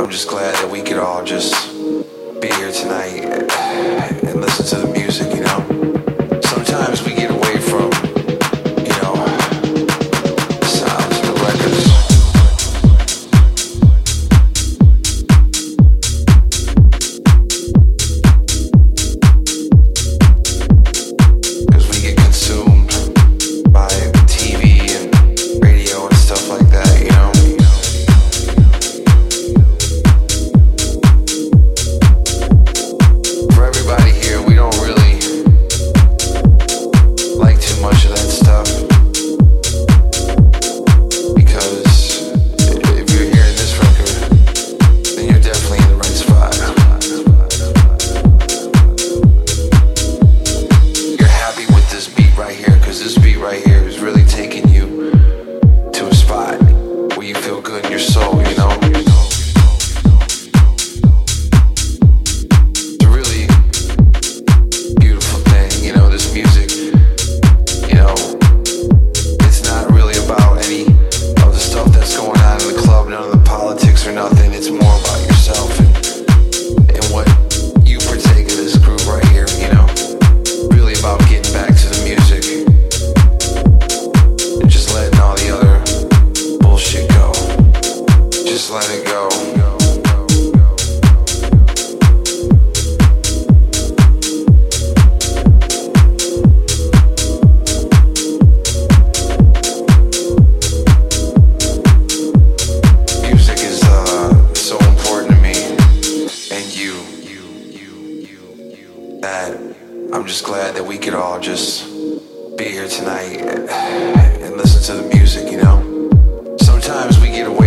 I'm just glad that we could all just be here tonight and listen to the music. that. I'm just glad that we could all just be here tonight and listen to the music, you know? Sometimes we get away.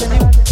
as a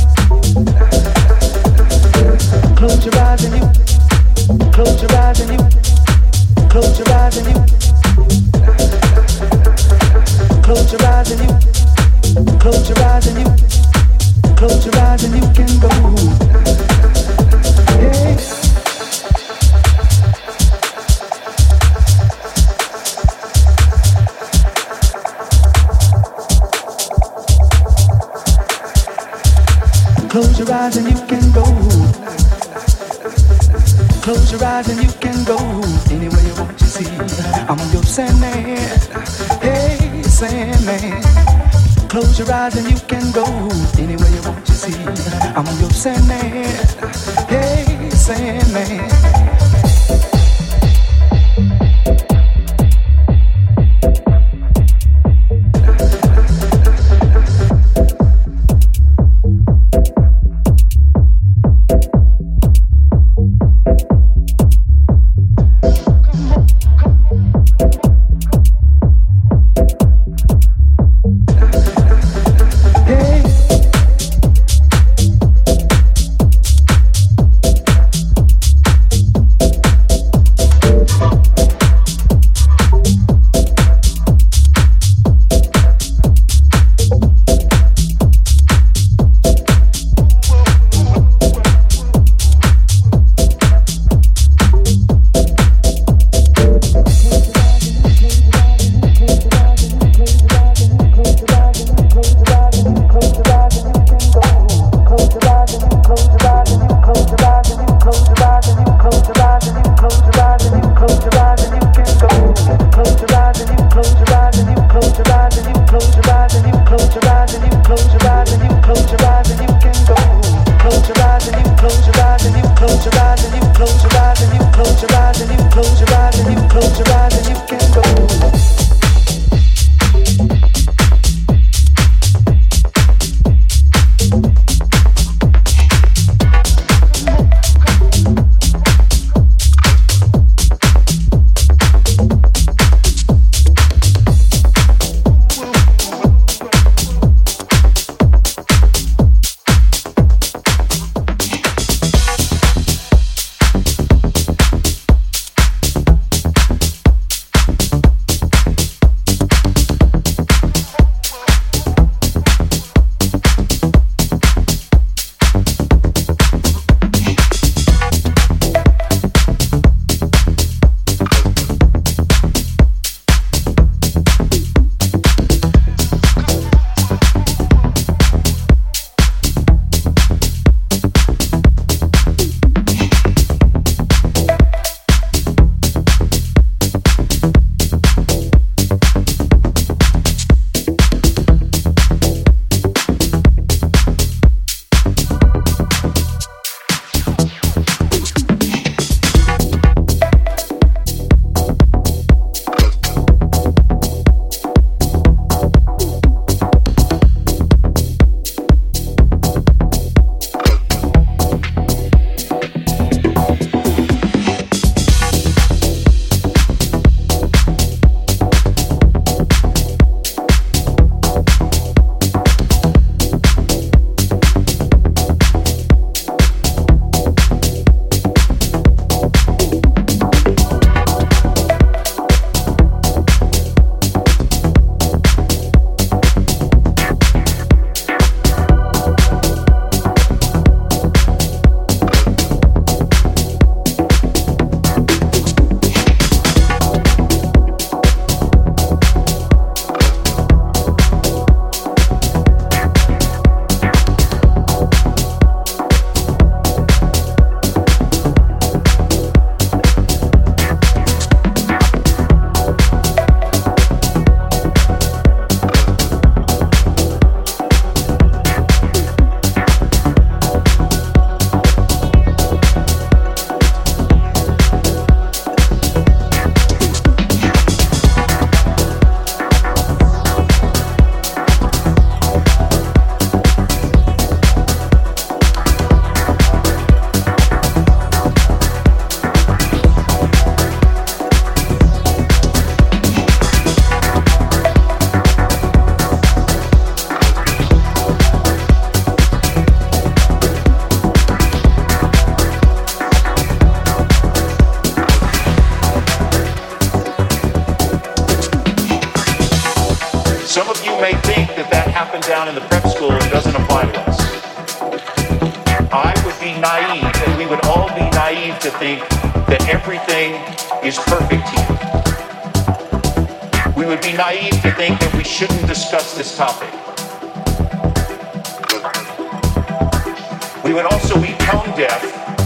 Would also be tone deaf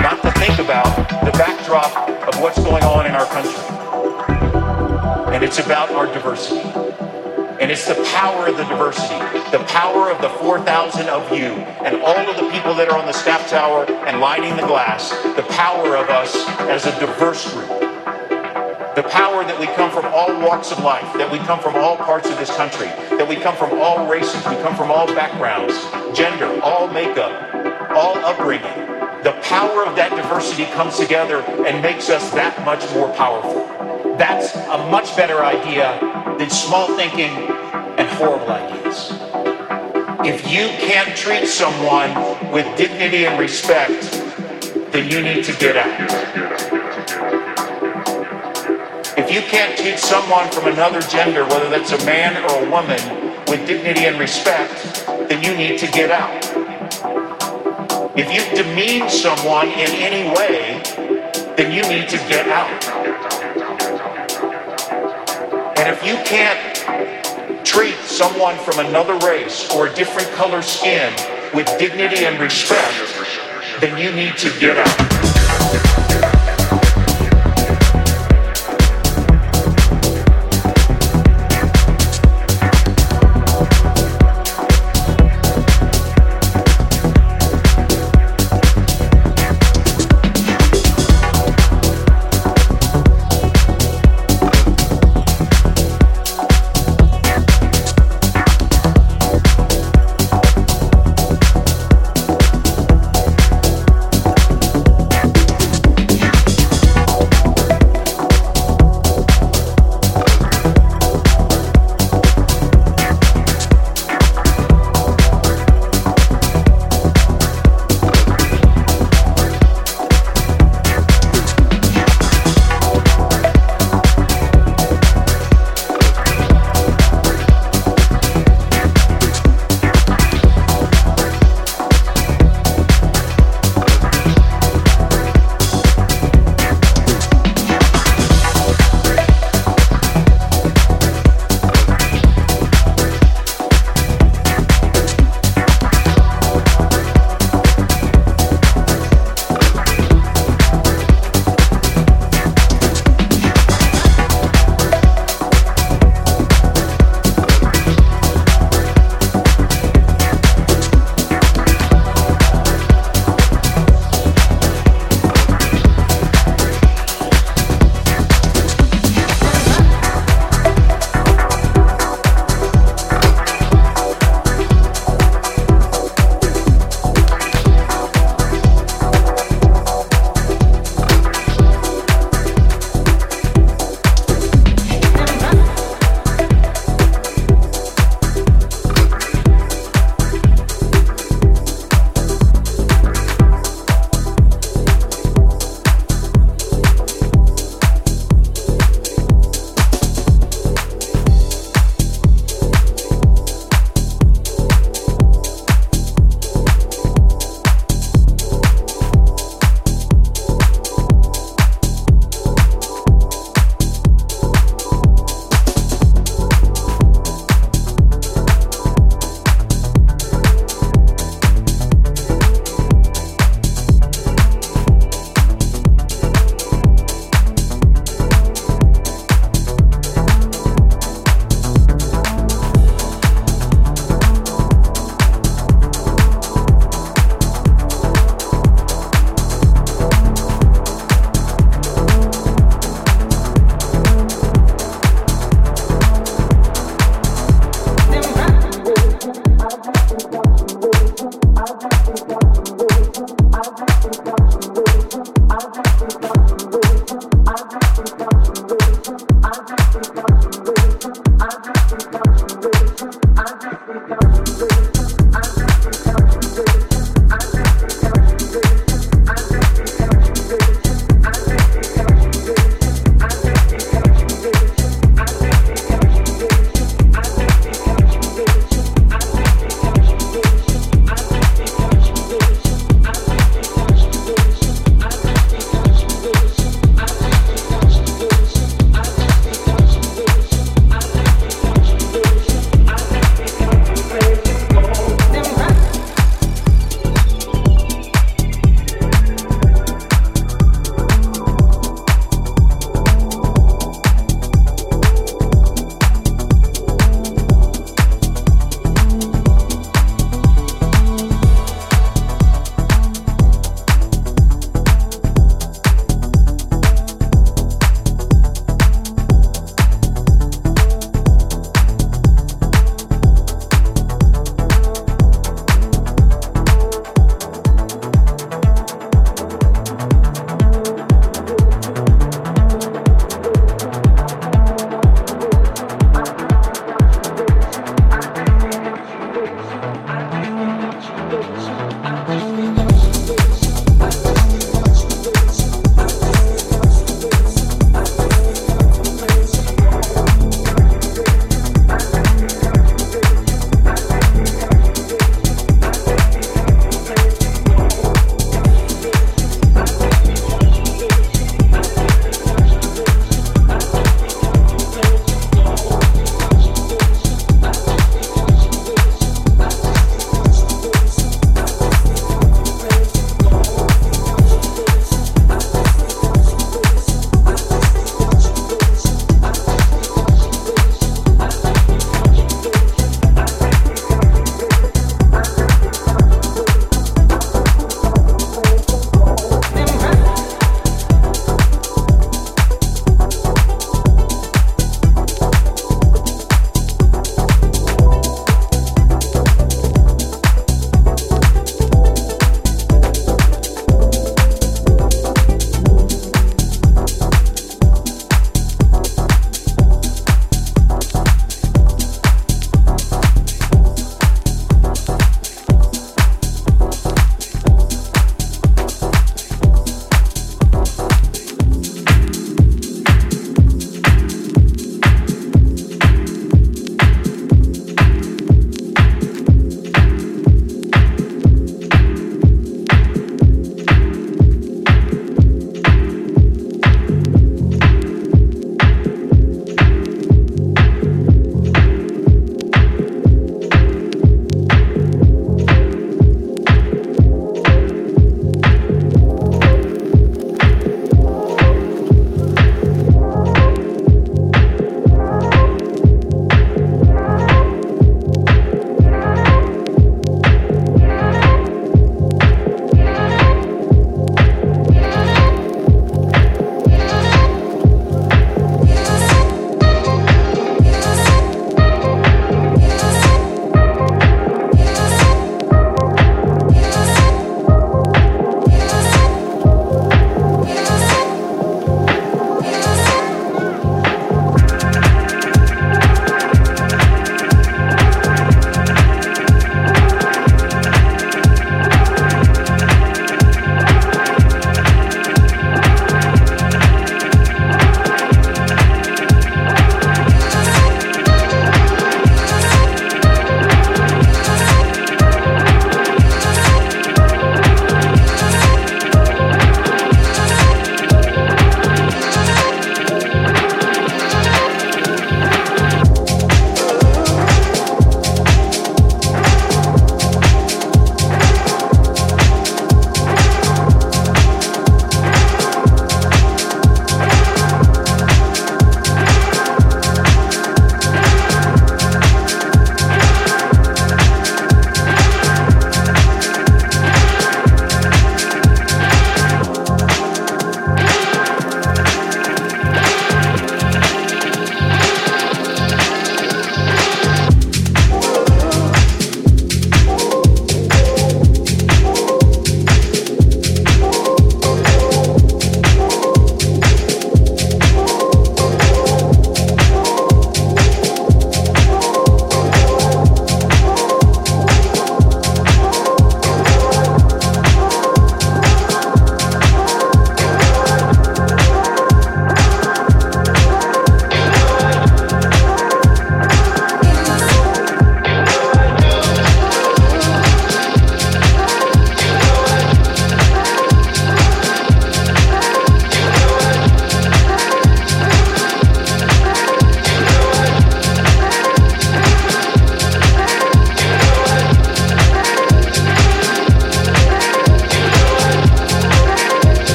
not to think about the backdrop of what's going on in our country. And it's about our diversity. And it's the power of the diversity, the power of the 4,000 of you and all of the people that are on the staff tower and lining the glass, the power of us as a diverse group. The power that we come from all walks of life, that we come from all parts of this country, that we come from all races, we come from all backgrounds, gender, all makeup, all upbringing. The power of that diversity comes together and makes us that much more powerful. That's a much better idea than small thinking and horrible ideas. If you can't treat someone with dignity and respect, then you need to get out. If you can't treat someone from another gender, whether that's a man or a woman, with dignity and respect, then you need to get out. If you demean someone in any way, then you need to get out. And if you can't treat someone from another race or a different color skin with dignity and respect, then you need to get out.